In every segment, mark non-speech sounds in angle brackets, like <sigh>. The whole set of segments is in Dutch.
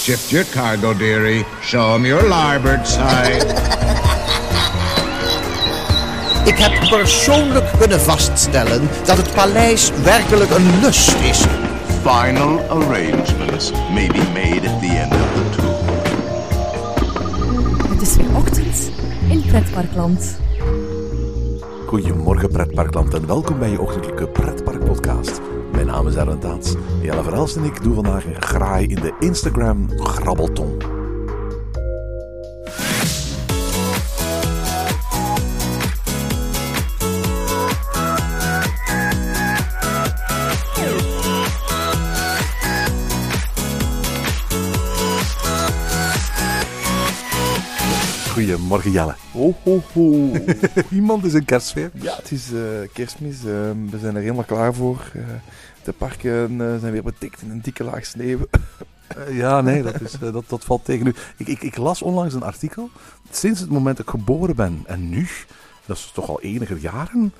Shift your cargo, dearie. Show 'em your larboard side. Ik heb persoonlijk kunnen vaststellen dat het paleis werkelijk een lust is. Final arrangements may be made at the end of the tour. Het is weer ochtend in Pretparkland. Goedemorgen pretparkland en welkom bij je ochtendelijke pretparkpodcast. Mijn naam is Erwin Taats. Jelle Verhelst en ik doen vandaag een graai in de Instagram grabbelton. Goedemorgen Jelle. Ho, ho, ho. <laughs> Iemand is in kerstsfeer. Ja, het is eh, kerstmis. eh, we zijn er helemaal klaar voor. Eh, de parken eh, zijn weer betikt in een dikke laag sneeuw. <laughs> Eh, ja, nee, dat, is, eh, dat, dat valt tegen nu. Ik, ik, ik las onlangs een artikel. Sinds het moment dat ik geboren ben en nu, dat is toch al enige jaren,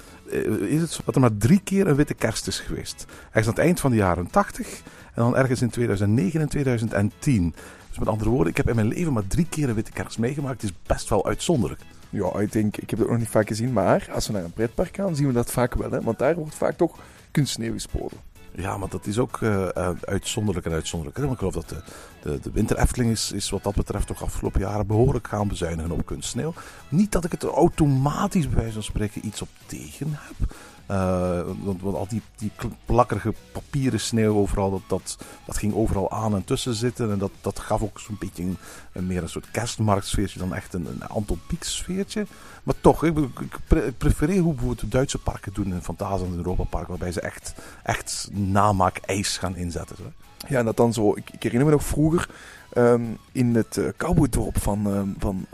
is het zo dat er maar drie keer een witte kerst is geweest. Ergens aan het eind van de jaren 80 en dan ergens in 2009 en 2010. Dus met andere woorden, ik heb in mijn leven maar drie keer een witte kerst meegemaakt. Het is best wel uitzonderlijk. Ja, ik denk, ik heb het nog niet vaak gezien. Maar als we naar een pretpark gaan, zien we dat vaak wel. Hè? Want daar wordt vaak toch kunstsneeuw gespoten. Ja, maar dat is ook eh, eh, uitzonderlijk en uitzonderlijk. ik geloof dat de, de, de is, is wat dat betreft toch afgelopen jaren behoorlijk gaan bezuinigen op kunstsneeuw. Niet dat ik het er automatisch bij wijze van spreken iets op tegen heb. Eh, want, want al die, die plakkerige papieren sneeuw overal, dat, dat, dat ging overal aan en tussen zitten. En dat, dat gaf ook zo'n beetje een, een meer een soort kerstmarktsfeertje dan echt een, een Anton Pieck sfeertje. Maar toch, ik, ik pre- ik prefereer hoe bijvoorbeeld de Duitse parken doen in Fantasia en Europa Park, waarbij ze echt, echt namaak ijs gaan inzetten. Zo. Ja, en dat dan zo... Ik, ik herinner me nog vroeger ehm, in het uh, cowboydorp van, ehm, van.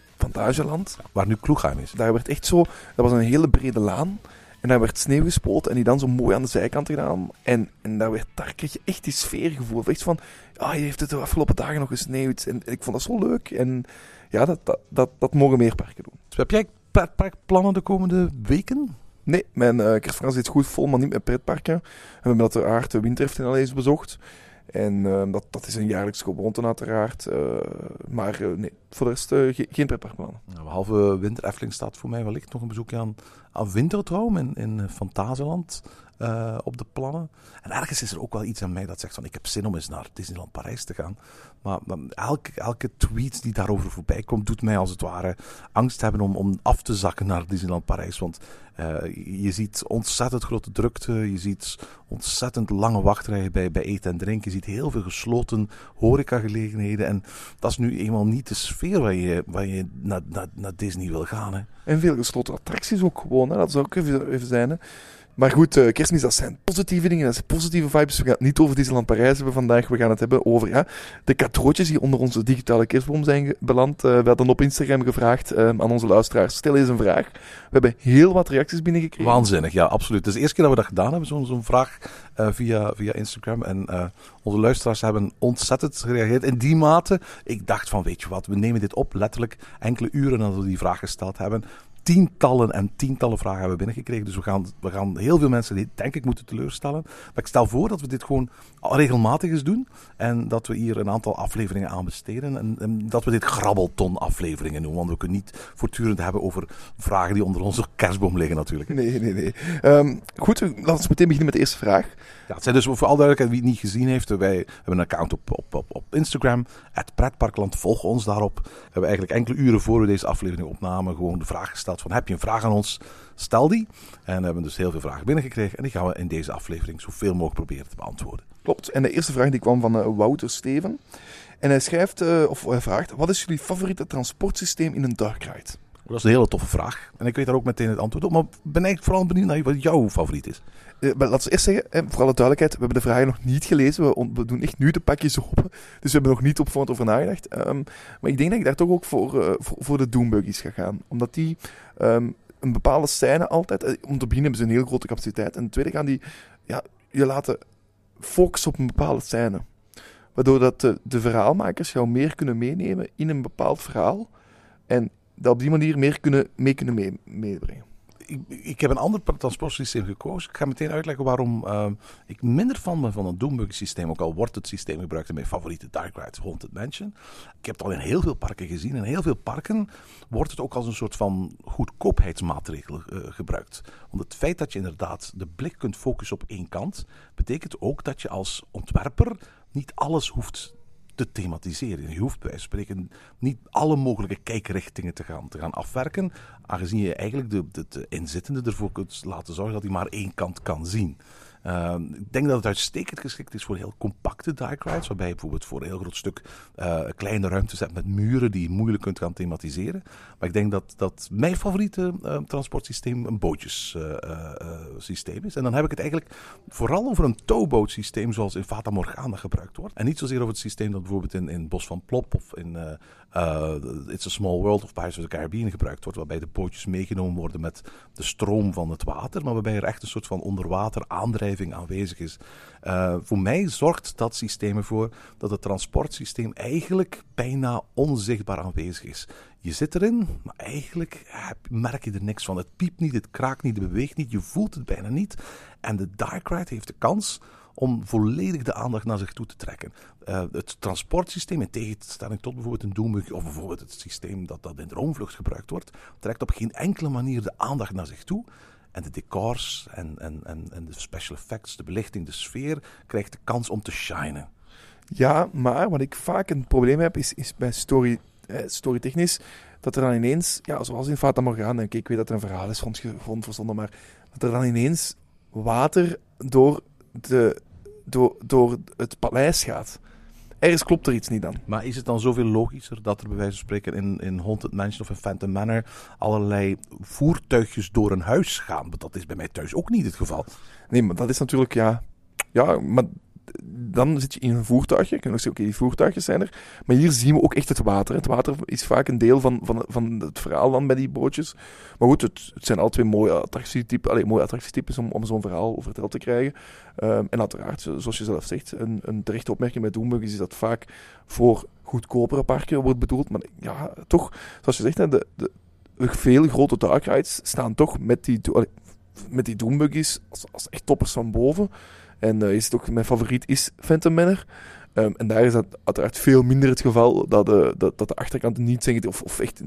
Waar nu Kloegheim is. Daar werd echt zo... Dat was een hele brede laan. En daar werd sneeuw gespoten en die dan zo mooi aan de zijkant gedaan. En, en daar, werd, daar kreeg je echt die sfeergevoel. Echt van, ah, je heeft het de afgelopen dagen nog gesneeuwd. En, ik vond dat zo leuk. En ja, dat, dat, dat, dat mogen meer parken doen. Dus heb jij pretparkplannen de komende weken? Nee, mijn uh, kerstvakantie zit goed vol, maar niet met pretparken. We hebben uiteraard de winterefteling al eens bezocht. En uh, dat, dat is een jaarlijks gewoonte uiteraard. Uh, maar uh, nee, voor de rest ge geen pretparkplannen. Nou, behalve winter Efteling staat voor mij wellicht nog een bezoekje aan, aan Wintertraum in, in Fantasieland op de plannen. En ergens is er ook wel iets aan mij dat zegt van ik heb zin om eens naar Disneyland Parijs te gaan. Maar, elke, elke tweet die daarover voorbij komt doet mij als het ware angst hebben om, om af te zakken naar Disneyland Parijs. Want je ziet ontzettend grote drukte, je ziet ontzettend lange wachtrijen bij, bij eten en drinken. Je ziet heel veel gesloten horecagelegenheden. En dat is nu eenmaal niet de sfeer waar je, waar je naar, naar, naar Disney wil gaan. Hè. En veel gesloten attracties ook gewoon, hè. dat zou ook even, even zijn. Hè. Maar goed, uh, kerstmis, dat zijn positieve dingen, dat zijn positieve vibes. We gaan het niet over Disneyland Parijs hebben vandaag, we gaan het hebben over ja, de cadeautjes die onder onze digitale kerstboom zijn beland. Uh, we hadden op Instagram gevraagd uh, aan onze luisteraars, stel eens een vraag. We hebben heel wat reacties binnengekregen. Waanzinnig, ja, absoluut. Het is de eerste keer dat we dat gedaan hebben, zo'n zo vraag uh, via, via Instagram. En onze luisteraars hebben ontzettend gereageerd in die mate. Ik dacht van, weet je wat, we nemen dit op letterlijk enkele uren nadat we die vraag gesteld hebben tientallen en tientallen vragen hebben binnengekregen. Dus we gaan, we gaan heel veel mensen die denk ik moeten teleurstellen. Maar ik stel voor dat we dit gewoon regelmatig eens doen. En dat we hier een aantal afleveringen aan besteden. En, en dat we dit grabbelton afleveringen noemen. Want we kunnen niet voortdurend hebben over vragen die onder onze kerstboom liggen natuurlijk. Nee, nee, nee. Um, goed, laten we meteen beginnen met de eerste vraag. Ja, het zijn dus voor alle duidelijkheid wie het niet gezien heeft. Wij hebben een account op, op, op, op Instagram. Het Pretparkland, volg ons daarop. We hebben eigenlijk enkele uren voor we deze aflevering opnamen gewoon de vraag gesteld van heb je een vraag aan ons? Stel die. En we hebben dus heel veel vragen binnengekregen. En die gaan we in deze aflevering zoveel mogelijk proberen te beantwoorden. Klopt. En de eerste vraag die kwam van uh, Wouter Steven. En hij schrijft, uh, of hij vraagt, wat is jullie favoriete transportsysteem in een dark ride? Dat is een hele toffe vraag. En ik weet daar ook meteen het antwoord op. Maar ben eigenlijk vooral benieuwd naar wat jouw favoriet is. Uh, maar laten we eerst zeggen, hè, voor alle duidelijkheid, we hebben de vragen nog niet gelezen. We, we, doen echt nu de pakjes <laughs> open. Dus we hebben nog niet op voorhand over nagedacht. Um, maar ik denk dat ik daar toch ook voor, uh, voor, voor de Doombuggies ga gaan. Omdat die um, een bepaalde scène altijd... Uh, om te beginnen hebben ze een heel grote capaciteit. En ten tweede gaan die ja, je laten focussen op een bepaalde scène. Waardoor dat de, verhaalmakers jou meer kunnen meenemen in een bepaald verhaal. En dat op die manier meer kunnen, mee kunnen mee, meebrengen. Ik, ik heb een ander transportsysteem gekozen. Ik ga meteen uitleggen waarom uh, ik minder ben van een Doombuggy systeem. Ook al wordt het systeem gebruikt in mijn favoriete Dark Ride Haunted Mansion. Ik heb het al in heel veel parken gezien. In heel veel parken wordt het ook als een soort van goedkoopheidsmaatregel uh, gebruikt. Want het feit dat je inderdaad de blik kunt focussen op één kant, betekent ook dat je als ontwerper niet alles hoeft te thematiseren. Je hoeft bij spreken niet alle mogelijke kijkrichtingen te gaan, te gaan afwerken, aangezien je eigenlijk de, de, de inzittende ervoor kunt laten zorgen dat hij maar één kant kan zien. Uh, ik denk dat het uitstekend geschikt is voor heel compacte dark rides, waarbij je bijvoorbeeld voor een heel groot stuk uh, kleine ruimtes hebt met muren die je moeilijk kunt gaan thematiseren. Maar ik denk dat, dat mijn favoriete uh, transportsysteem een bootjesysteem is. En dan heb ik het eigenlijk vooral over een towboat-systeem zoals in Fata Morgana gebruikt wordt. En niet zozeer over het systeem dat bijvoorbeeld in, in Bos van Plop of in It's a Small World of Pirates of the Caribbean gebruikt wordt, waarbij de bootjes meegenomen worden met de stroom van het water, maar waarbij er echt een soort van onderwater aandrijving aanwezig is. Uh, voor mij zorgt dat systeem ervoor dat het transportsysteem eigenlijk bijna onzichtbaar aanwezig is. Je zit erin, maar eigenlijk merk je er niks van. Het piept niet, het kraakt niet, het beweegt niet, je voelt het bijna niet. En de Dark Ride heeft de kans om volledig de aandacht naar zich toe te trekken. Uh, het transportsysteem, in tegenstelling tot bijvoorbeeld een Doomug of bijvoorbeeld het systeem dat, dat in droomvlucht gebruikt wordt, trekt op geen enkele manier de aandacht naar zich toe. En de decors en, en, en, en de special effects, de belichting, de sfeer, krijgt de kans om te shinen. Ja, maar wat ik vaak een probleem heb, is, is bij story, eh, storytechnisch, dat er dan ineens, ja, zoals in Fata Morgana, en ik weet dat er een verhaal is rondgevonden verzonden, maar dat er dan ineens water door, de, door, door het paleis gaat. Ergens klopt er iets niet dan. Maar is het dan zoveel logischer dat er bij wijze van spreken in, in Haunted Mansion of in Phantom Manor allerlei voertuigjes door een huis gaan? Want dat is bij mij thuis ook niet het geval. Nee, maar dat is natuurlijk, ja... Ja, maar dan zit je in een voertuigje. Je kan ook zeggen, oké, die voertuigjes zijn er. Maar hier zien we ook echt het water. Het water is vaak een deel van, van, van het verhaal dan bij die bootjes. Maar goed, het, het zijn al twee mooie attractietypen, allez, mooie attractietypes om, om zo'n verhaal verteld te krijgen. Um, en uiteraard, zoals je zelf zegt, een, een terechte opmerking bij Doomburg is dat vaak voor goedkopere parken wordt bedoeld. Maar ja, toch, zoals je zegt, de, de, veel grote dark staan toch met die, met die Doombuggies als, als echt toppers van boven. En uh, is het ook, mijn favoriet is Phantom Manor. Um, en daar is dat uiteraard veel minder het geval dat de, dat, dat de achterkanten niet zijn of, of echt 0,0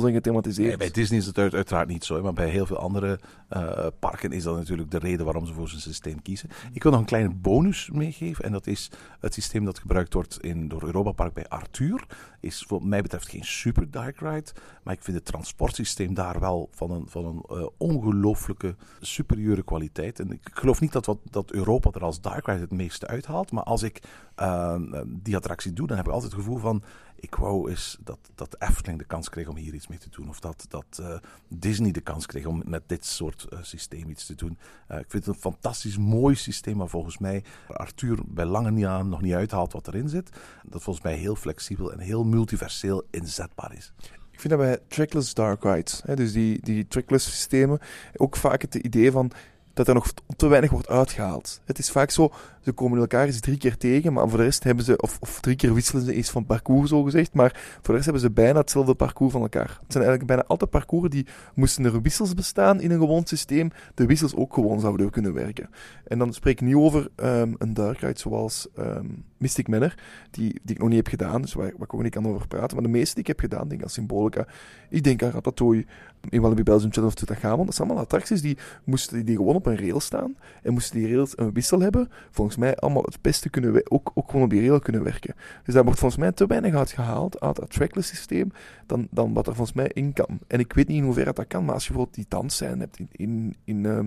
zijn gethematiseerd. Nee, bij Disney is het uit, uiteraard niet zo, maar bij heel veel andere uh, parken is dat natuurlijk de reden waarom ze voor zo'n systeem kiezen. Ik wil nog een kleine bonus meegeven en dat is het systeem dat gebruikt wordt in, door Europa Park bij Arthur. Is wat mij betreft geen super dark ride, maar ik vind het transportsysteem daar wel van een, van een uh, ongelooflijke superieure kwaliteit. En ik geloof niet dat, wat, dat Europa er als dark ride het meeste uithaalt, maar als ik uh, die attractie doe, dan heb ik altijd het gevoel van ik wou eens dat, dat Efteling de kans kreeg om hier iets mee te doen. Of dat, dat uh, Disney de kans kreeg om met dit soort uh, systeem iets te doen. Uh, ik vind het een fantastisch mooi systeem, maar volgens mij Arthur bij lange niet aan nog niet uithaalt wat erin zit. Dat volgens mij heel flexibel en heel multiverseel inzetbaar is. Ik vind dat bij trackless dark rides, hè, dus die, die trackless systemen, ook vaak het idee van dat er nog te weinig wordt uitgehaald. Het is vaak zo, ze komen elkaar eens drie keer tegen, maar voor de rest hebben ze, of, of drie keer wisselen ze eens van parcours zo gezegd, maar voor de rest hebben ze bijna hetzelfde parcours van elkaar. Het zijn eigenlijk bijna altijd parcours die, moesten er wissels bestaan in een gewoon systeem, de wissels ook gewoon zouden kunnen werken. En dan spreek ik niet over um, een dark zoals um, Mystic Manor, die, die ik nog niet heb gedaan, dus waar, waar ik ook niet kan over praten, maar de meeste die ik heb gedaan, denk aan Symbolica, ik denk aan Ratatouille, in Walibi Belgium Channel of Tutankhamon, dat zijn allemaal attracties die moesten die gewoon op een rail staan en moesten die rails een wissel hebben, volgens mij allemaal het beste kunnen we ook, ook gewoon op die rail kunnen werken. Dus daar wordt volgens mij te weinig uitgehaald uit het trackless systeem dan, dan wat er volgens mij in kan. En ik weet niet in hoeverre dat kan, maar als je bijvoorbeeld die dansscène hebt in, in, in, uh,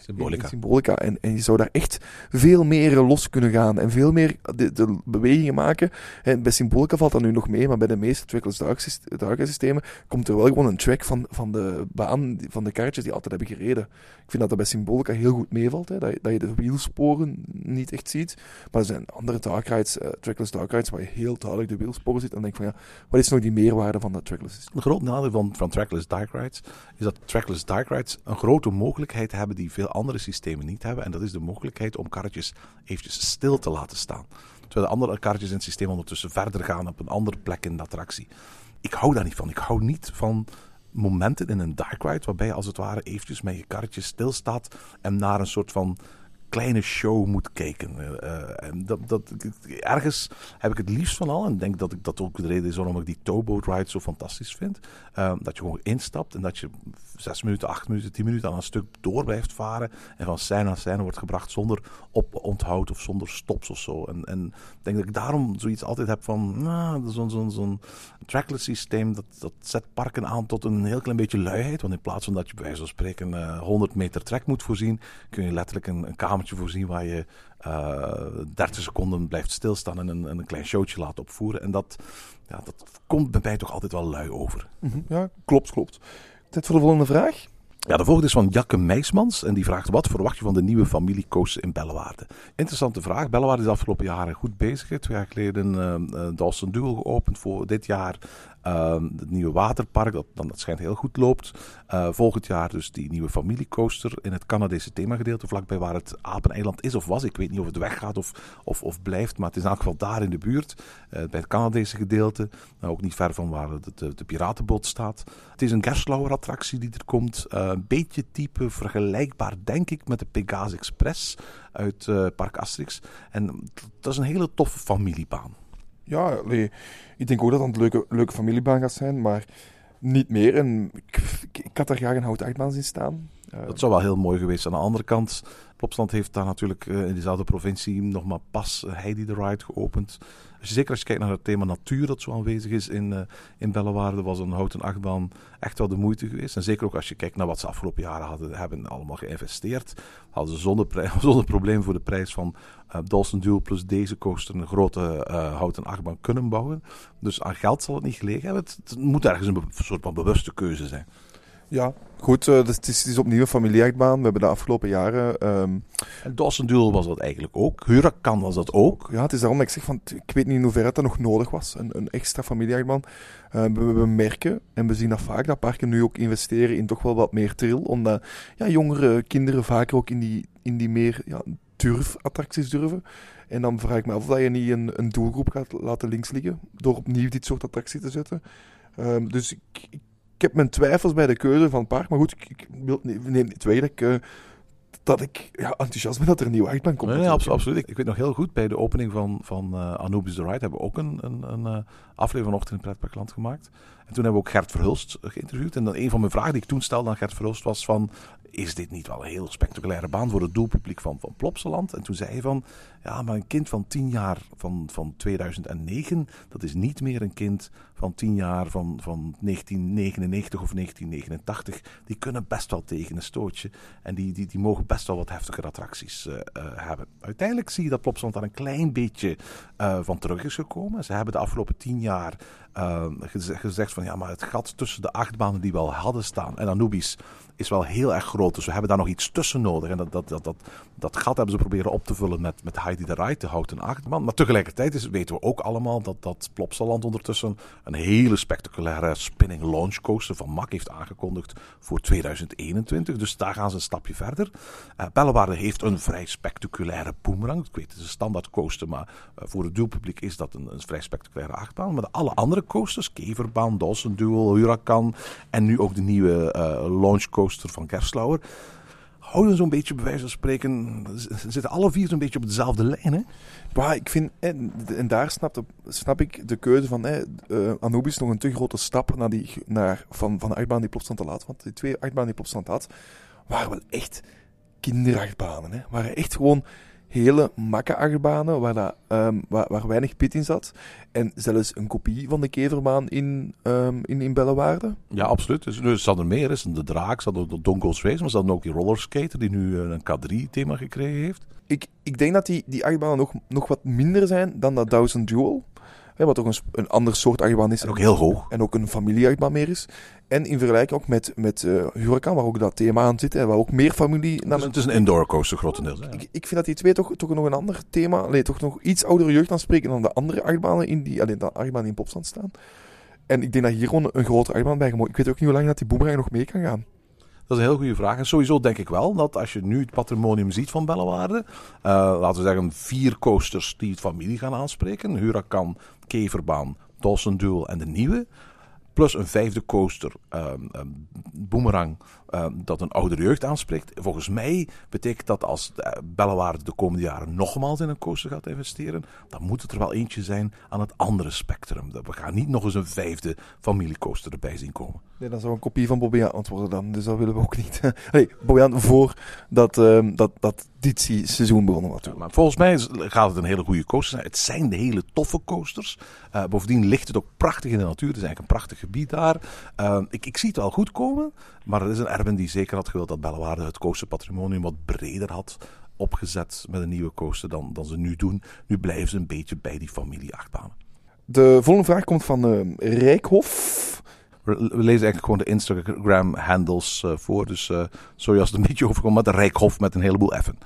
Symbolica, in Symbolica en, en je zou daar echt veel meer los kunnen gaan en veel meer de, de bewegingen maken. En bij Symbolica valt dat nu nog mee, maar bij de meeste trackless dark systemen komt er wel gewoon een track van, van de baan, van de kaartjes die altijd hebben gereden. Ik vind dat dat bij Symbolica heel goed meevalt, hè, dat, je, dat de wielsporen niet echt ziet. Maar er zijn andere dark rides, uh, trackless dark rides, waar je heel duidelijk de wielsporen ziet. En denk van ja, wat is nou die meerwaarde van dat trackless systeem? Een groot nadeel van, van trackless dark rides is dat trackless dark rides een grote mogelijkheid hebben die veel andere systemen niet hebben. En dat is de mogelijkheid om karretjes eventjes stil te laten staan. Terwijl de andere karretjes in het systeem ondertussen verder gaan op een andere plek in de attractie. Ik hou daar niet van. Ik hou niet van momenten in een dark ride waarbij je als het ware eventjes met je karretje stilstaat en naar een soort van kleine show moet kijken. Uh, en dat, dat, ergens heb ik het liefst van al, en denk dat ik dat ook de reden is waarom ik die towboat ride zo fantastisch vind, uh, dat je gewoon instapt en dat je zes minuten, acht minuten, tien minuten aan een stuk door blijft varen en van scène naar scène wordt gebracht zonder op onthoud of zonder stops of zo. En, en ik denk dat ik daarom zoiets altijd heb van, nou, zo'n zo'n zo'n trackless systeem, dat, dat zet parken aan tot een heel klein beetje luiheid, want in plaats van dat je bij van spreken uh, 100 meter track moet voorzien, kun je letterlijk een, een kamer voorzien waar je uh, eh, 30 seconden blijft stilstaan en een, een klein showtje laat opvoeren. En dat, ja, dat komt bij mij toch altijd wel lui over. -hmm. Ja, klopt, klopt. Tijd voor de volgende vraag. Ja, de volgende is van Jakke Meismans. En die vraagt: Wat verwacht je van de nieuwe familiecoaster in Bellewaarde? Interessante vraag. Bellewaarde is de afgelopen jaren goed bezig. Twee jaar geleden uh, Dawson Duel geopend. Voor dit jaar het nieuwe waterpark, dat, dan, dat schijnt heel goed loopt. Uh, volgend jaar dus die nieuwe familiecoaster in het Canadese themagedeelte, vlakbij waar het Apeneiland is of was. Ik weet niet of het weggaat of, of, of blijft, maar het is in elk geval daar in de buurt, uh, bij het Canadese gedeelte. Nou, ook niet ver van waar de, de, piratenboot staat. Het is een Gerstlauer attractie die er komt. een beetje type vergelijkbaar, denk ik, met de Pegasus Express uit Park Asterix. En dat is een hele toffe familiebaan ja, ik denk ook dat het een leuke, leuke familiebaan gaat zijn, maar niet meer. En ik, had daar graag een houten achtbaan zien staan. Uh, dat zou wel heel mooi geweest zijn. Aan de andere kant, Plopsland heeft daar natuurlijk uh, in dezelfde provincie nog maar pas Heidi the Ride geopend. Zeker als je kijkt naar het thema natuur dat zo aanwezig is in, uh, in Bellewaarde, was een houten achtbaan echt wel de moeite geweest. En zeker ook als je kijkt naar wat ze afgelopen jaren hadden, hebben allemaal geïnvesteerd. Hadden ze zonder, <laughs> zonder probleem voor de prijs van uh, Dawson Duel plus deze coaster een grote uh, houten achtbaan kunnen bouwen. Dus aan geld zal het niet gelegen hebben. Het moet ergens een soort van bewuste keuze zijn. Ja, goed. Uh, dus het, is, het is opnieuw een familieachtbaan. We hebben de afgelopen jaren... Um... En Dawson Duel was dat eigenlijk ook. Huracan was dat ook. Ja, het is daarom dat ik zeg van... Ik weet niet in hoeverre dat nog nodig was. Een, een extra familieachtbaan. Uh, we, we, merken, en we zien dat vaak, dat parken nu ook investeren in toch wel wat meer trill. Omdat ja, jongere kinderen vaker ook in die, in die meer ja, durf-attracties durven. En dan vraag ik me af of dat je niet een, een doelgroep gaat laten links liggen. Door opnieuw dit soort attracties te zetten. Um, dus ik heb mijn twijfels bij de keuze van het park. Maar goed, ik, ik wil, neem niet twee dat ik, uh, dat ik ja, enthousiast ben dat er een nieuwe achtbaan komt. Nee, nee absoluut. Ik, ik, weet nog heel goed, bij de opening van, van uh, Anubis the Ride hebben we ook een, een, een uh, aflevering van Ochtend in het Pretparkland gemaakt. En toen hebben we ook Gert Verhulst geïnterviewd. En dan een van mijn vragen die ik toen stelde aan Gert Verhulst was van... Is dit niet wel een heel spectaculaire baan voor het doelpubliek van, van Plopsaland? En toen zei hij van... Ja, maar een kind van 10 jaar van, van 2009... dat is niet meer een kind van 10 jaar van, van 1999 of 1989. Die kunnen best wel tegen een stootje. En die, die, die mogen best wel wat heftiger attracties uh, uh, hebben. Uiteindelijk zie je dat Plopsaland daar een klein beetje uh, van terug is gekomen. Ze hebben de afgelopen 10 jaar gezegd van... Ja, maar het gat tussen de achtbanen die we al hadden staan en Anubis is wel heel erg groot. Dus we hebben daar nog iets tussen nodig. En dat, dat, dat, dat, dat gat hebben ze proberen op te vullen met, met Heidi de Ride, de houten achtbaan. Maar tegelijkertijd is, weten we ook allemaal dat, dat Plopsaland ondertussen een hele spectaculaire spinning launch coaster van MAC heeft aangekondigd voor 2021. Dus daar gaan ze een stapje verder. Uh, heeft een vrij spectaculaire boomerang. Ik weet, het is een standaard coaster, maar uh, voor het doelpubliek is dat een, een vrij spectaculaire achtbaan. Maar de alle andere coasters, Keverbaan, Dawson Duel, Huracan en nu ook de nieuwe uh, launch coaster van Gerstlauer houden zo'n beetje, bij wijze van spreken, zitten alle vier zo'n beetje op dezelfde lijn. Hè? Maar ik vind, en, daar snap, snap ik de keuze van hè, uh, Anubis nog een te grote stap naar die, naar, van, van de achtbaan die Plopstand te laat. Want die twee achtbanen die Plopstand had, waren wel echt kinderachtbanen. Hè? Waren echt gewoon hele makke achtbanen waar, dat, um, waar, waar, weinig pit in zat. En zelfs een kopie van de keverbaan in, um, in, in Bellewaarde. Ja, absoluut. Dus, dus er meer. Is. De draak, ze hadden de Race, maar ze hadden ook die rollerskater die nu een K3-thema gekregen heeft. Ik, ik denk dat die, die achtbanen nog, nog wat minder zijn dan dat Thousand Jewel. Hè, wat ook een, een ander soort achtbaan is. En ook heel hoog. En ook een familieachtbaan meer is. En in vergelijking ook met, met uh, Huracan, waar ook dat thema aan zit. En waar ook meer familie... Het is, het is een indoor coaster, grotendeels. Ik, ik, vind dat die twee toch, toch nog een ander thema... Allee, toch nog iets oudere jeugd aanspreken dan de andere achtbanen in die... Alleen de achtbanen in Popstand staan. En ik denk dat hier gewoon een grotere achtbaan bij. Ik weet ook niet hoe lang dat die boomerang nog mee kan gaan. Dat is een heel goede vraag. En sowieso denk ik wel dat als je nu het patrimonium ziet van Bellewaarde, uh, laten we zeggen vier coasters die het familie gaan aanspreken, Huracan, Keverbaan, Dawson Duel en de nieuwe, Plus een vijfde coaster, ehm, Boomerang, ehm, dat een oudere jeugd aanspreekt. Volgens mij betekent dat als de Bellewaarde de komende jaren nogmaals in een coaster gaat investeren, dan moet het er wel eentje zijn aan het andere spectrum. We gaan niet nog eens een vijfde familiecoaster erbij zien komen. Nee, dan zou een kopie van Bobbejaan antwoorden dan. Dus dat willen we ook niet. <laughs> nee, Bobbejaan voor dat, ehm, dat, dat dit se- seizoen begonnen wordt. Ja, maar volgens mij gaat het een hele goede coaster zijn. Het zijn de hele toffe coasters. Eh, bovendien ligt het ook prachtig in de natuur. Het is eigenlijk een prachtig gebied daar. Eh, ik, ik zie het wel goed komen. Maar er is een Die zeker had gewild dat Bellewaarde het coasterpatrimonium wat breder had opgezet met een nieuwe coaster dan, dan ze nu doen. Nu blijven ze een beetje bij die familieachtbanen. De volgende vraag komt van ehm, Rijkhof. We, lezen eigenlijk gewoon de Instagram handles eh, voor. Dus eh sorry als het een beetje overkomt. Maar de Rijkhof met een heleboel effen.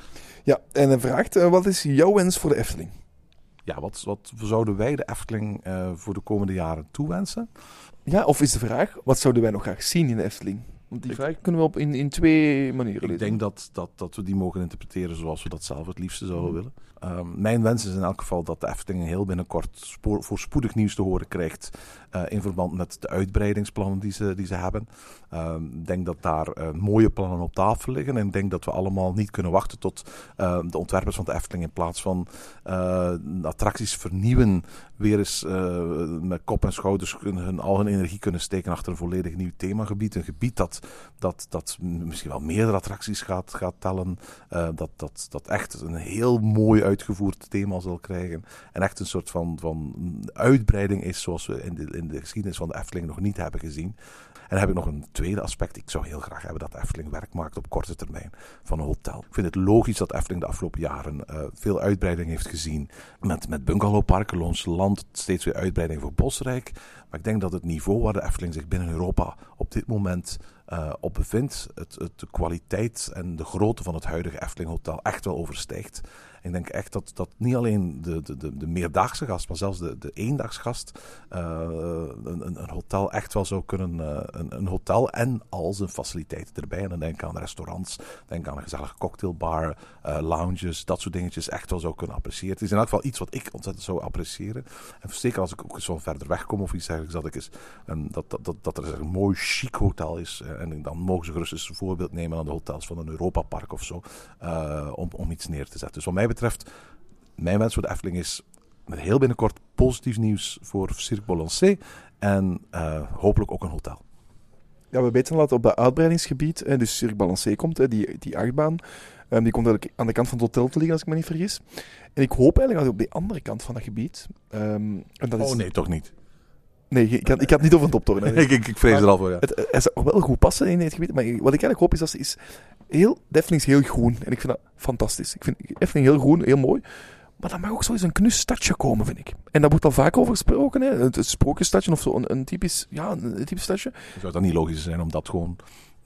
Ja, en hij vraagt, wat is jouw wens voor de Efteling? Ja, wat, wat zouden wij de Efteling voor de komende jaren toewensen? Ja, of is de vraag, wat zouden wij nog graag zien in de Efteling? Want die vraag kunnen we op in, in twee manieren Ik lezen. denk dat, dat, dat we die mogen interpreteren zoals we dat zelf het liefste zouden willen. Ehm, mijn wens is in elk geval dat de Efteling heel binnenkort spoor, voorspoedig nieuws te horen krijgt eh, in verband met de uitbreidingsplannen die ze, die ze hebben. Ehm, Ik denk dat daar eh, mooie plannen op tafel liggen en ik denk dat we allemaal niet kunnen wachten tot eh, de ontwerpers van de Efteling in plaats van eh, attracties vernieuwen weer eens met kop en schouders hun, al hun energie kunnen steken achter een volledig nieuw themagebied. Een gebied dat, dat, dat misschien wel meerdere attracties gaat, gaat tellen. dat, dat, dat echt een heel mooi uitgevoerd thema zal krijgen. En echt een soort van, van uitbreiding is zoals we in de, in de geschiedenis van de Efteling nog niet hebben gezien. En dan heb ik nog een tweede aspect. Ik zou heel graag hebben dat Efteling werk maakt op korte termijn van een hotel. Ik vind het logisch dat Efteling de afgelopen jaren eh, veel uitbreiding heeft gezien. Met, met bungalowparken, Loonse Land, steeds weer uitbreiding voor Bosrijk. Maar ik denk dat het niveau waar de Efteling zich binnen Europa op dit moment eh, op bevindt, het, het, de kwaliteit en de grootte van het huidige Efteling Hotel echt wel overstijgt. Ik denk echt dat, dat niet alleen de, de, de, de meerdaagse gast, maar zelfs de, de eendagsgast eh, een, een, hotel echt wel zou kunnen. eh, een, een hotel en al zijn faciliteiten erbij. En dan denk ik aan restaurants, denk aan een gezellige cocktailbar, lounges, dat soort dingetjes echt wel zou kunnen appreciëren. Het is in elk geval iets wat ik ontzettend zou appreciëren. En zeker als ik ook eens van verder weg kom of iets dergelijks, dat, ik eens, ehm, dat, dat, dat, dat er een mooi chic hotel is. Eh, en dan mogen ze gerust eens een voorbeeld nemen aan de hotels van een Europa Park of zo, eh, om, om iets neer te zetten. Dus wat mij betreft, mijn wens voor de Efteling is met heel binnenkort positief nieuws voor Cirque Balancé en eh, hopelijk ook een hotel. Ja, we weten dat op dat uitbreidingsgebied, hè, dus Cirque Balancé komt, hè, die, die achtbaan, ehm, die komt eigenlijk aan de kant van het hotel te liggen, als ik me niet vergis. En ik hoop eigenlijk dat op die andere kant van dat gebied... ehm, en dat is, Oh nee, toch niet. Nee, ik had, ik had niet over een toptoren. <laughs> ik, ik, ik vrees er al voor, ja. Het, hij zou wel goed passen in het gebied, maar wat ik eigenlijk hoop is dat ze is heel, de Efteling is heel groen. En ik vind dat fantastisch. Ik vind Efteling heel groen, heel mooi. Maar dan mag ook zo eens een knus stadje komen, vind ik. En daar wordt al vaak over gesproken, hè. Het, sprookjesstadje of zo, een, een typisch, ja, een, typisch stadje. Zou dan niet logisch zijn om dat gewoon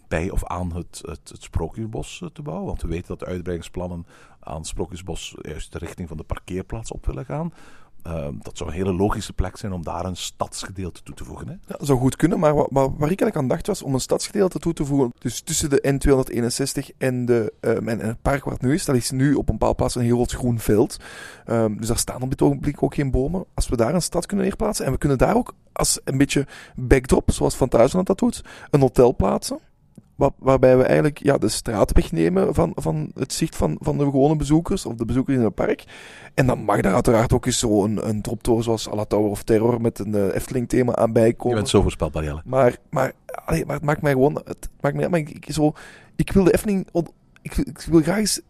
bij of aan het, het, het Sprookjesbos eh, te bouwen? Want we weten dat de uitbreidingsplannen aan het Sprookjesbos juist de richting van de parkeerplaats op willen gaan. Eh, dat zou een hele logische plek zijn om daar een stadsgedeelte toe te voegen. Hè? Ja, dat zou goed kunnen, maar wa- wa- waar, ik eigenlijk aan dacht was om een stadsgedeelte toe te voegen. Dus tussen de N261 en, de, ehm, en, het park waar het nu is, dat is nu op een bepaalde plaats een heel groot groen veld. Ehm, dus daar staan op dit ogenblik ook geen bomen. Als we daar een stad kunnen neerplaatsen en we kunnen daar ook als een beetje backdrop, zoals Van Thuizen dat doet, een hotel plaatsen. Waar, waarbij we eigenlijk ja, de straat wegnemen van, van het zicht van, van de gewone bezoekers of de bezoekers in het park. En dan mag daar uiteraard ook eens zo een, een droptoren zoals A la Tower of Terror met een eh, Efteling-thema aan Je bijkomen. bent zo voorspelbaar, Jelle. Maar, maar, allee, maar het maakt mij gewoon. Het maakt mij, maar ik, ik, zo, ik wil de Efteling. Ik, ik wil graag eens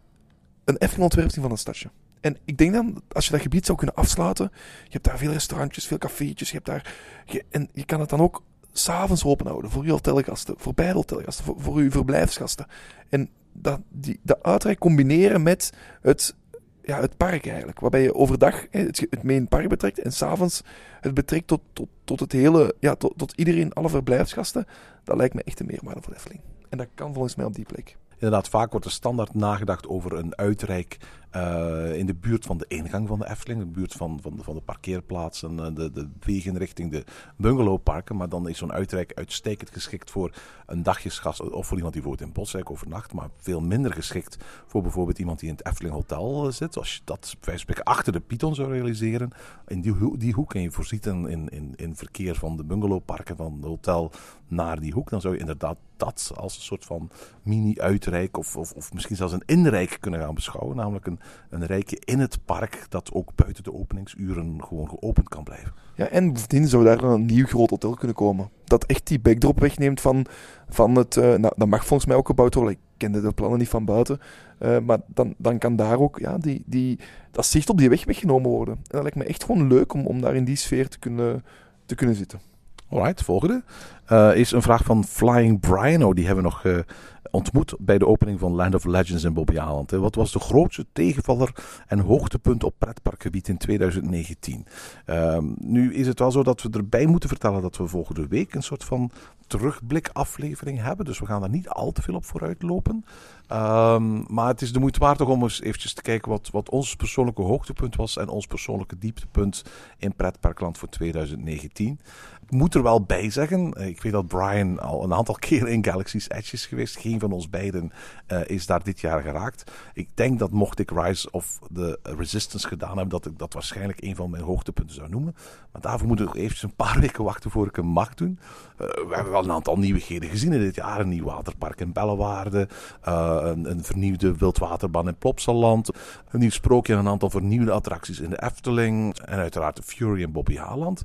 een Efteling ontwerp zien van een stadje. En ik denk dan, als je dat gebied zou kunnen afsluiten. Je hebt daar veel restaurantjes, veel cafeetjes. Je hebt daar. Je, en je kan het dan ook s'avonds open houden. Voor je hotelgasten, voor beide hotelgasten, voor, voor je verblijfsgasten. En dat, die, dat uitrijk combineren met het, ja, het park eigenlijk. Waarbij je overdag het, het main park betrekt en s'avonds het betrekt tot, tot, tot het hele, ja, tot, tot iedereen, alle verblijfsgasten. Dat lijkt me echt een meerwaarde voor de Efteling. En dat kan volgens mij op die plek. Inderdaad, vaak wordt er standaard nagedacht over een uitreik eh, in de buurt van de ingang van de Efteling, de buurt van, van, de, van de parkeerplaatsen, eh, de, de wegen richting de bungalowparken. Maar dan is zo'n uitrijk uitstekend geschikt voor een dagjesgast of voor iemand die woont in Bosrijk overnacht. Maar veel minder geschikt voor bijvoorbeeld iemand die in het Efteling Hotel eh, zit. Als je dat bij spreken achter de Python zou realiseren, in die, die hoek en je voorziet in, in, in, in verkeer van de bungalowparken van het hotel naar die hoek, dan zou je inderdaad dat als een soort van mini-uitrijk of, of, of misschien zelfs een inrijk kunnen gaan beschouwen. Namelijk een, een rijkje in het park dat ook buiten de openingsuren gewoon geopend kan blijven. Ja, en bovendien zou daar dan een nieuw groot hotel kunnen komen. Dat echt die backdrop wegneemt van, van het... eh, nou, dat mag volgens mij ook gebouwd worden. Ik kende de plannen niet van buiten. Eh, maar dan, dan kan daar ook ja, die, die, dat zicht op die weg weggenomen worden. En dat lijkt me echt gewoon leuk om, om daar in die sfeer te kunnen, te kunnen zitten. Alright, volgende eh, is een vraag van Flying Brian. Die hebben we nog eh, ontmoet bij de opening van Land of Legends in Bobbejaanland. hè. Wat was de grootste tegenvaller en hoogtepunt op pretparkgebied in 2019? Ehm, nu is het wel zo dat we erbij moeten vertellen dat we volgende week een soort van terugblikaflevering hebben. Dus we gaan daar niet al te veel op vooruit lopen. Ehm, maar het is de moeite waard om eens eventjes te kijken wat, wat ons persoonlijke hoogtepunt was en ons persoonlijke dieptepunt in pretparkland voor 2019. Moet er wel bij zeggen, eh, ik weet dat Brian al een aantal <laughs> keren in Galaxy's Edge is geweest. Geen van ons beiden eh, is daar dit jaar geraakt. Ik denk dat mocht ik Rise of the Resistance gedaan hebben, dat ik dat waarschijnlijk een van mijn hoogtepunten zou noemen. Maar daarvoor moet ik nog eventjes een paar <laughs> weken wachten voor ik hem mag doen. Eh, we hebben wel een aantal nieuwigheden gezien in dit jaar. Een nieuw waterpark in Bellewaarde, een, vernieuwde wildwaterbaan in Plopsaland, een nieuw sprookje en een aantal vernieuwde attracties in de Efteling en uiteraard Fury in Bobby Haaland.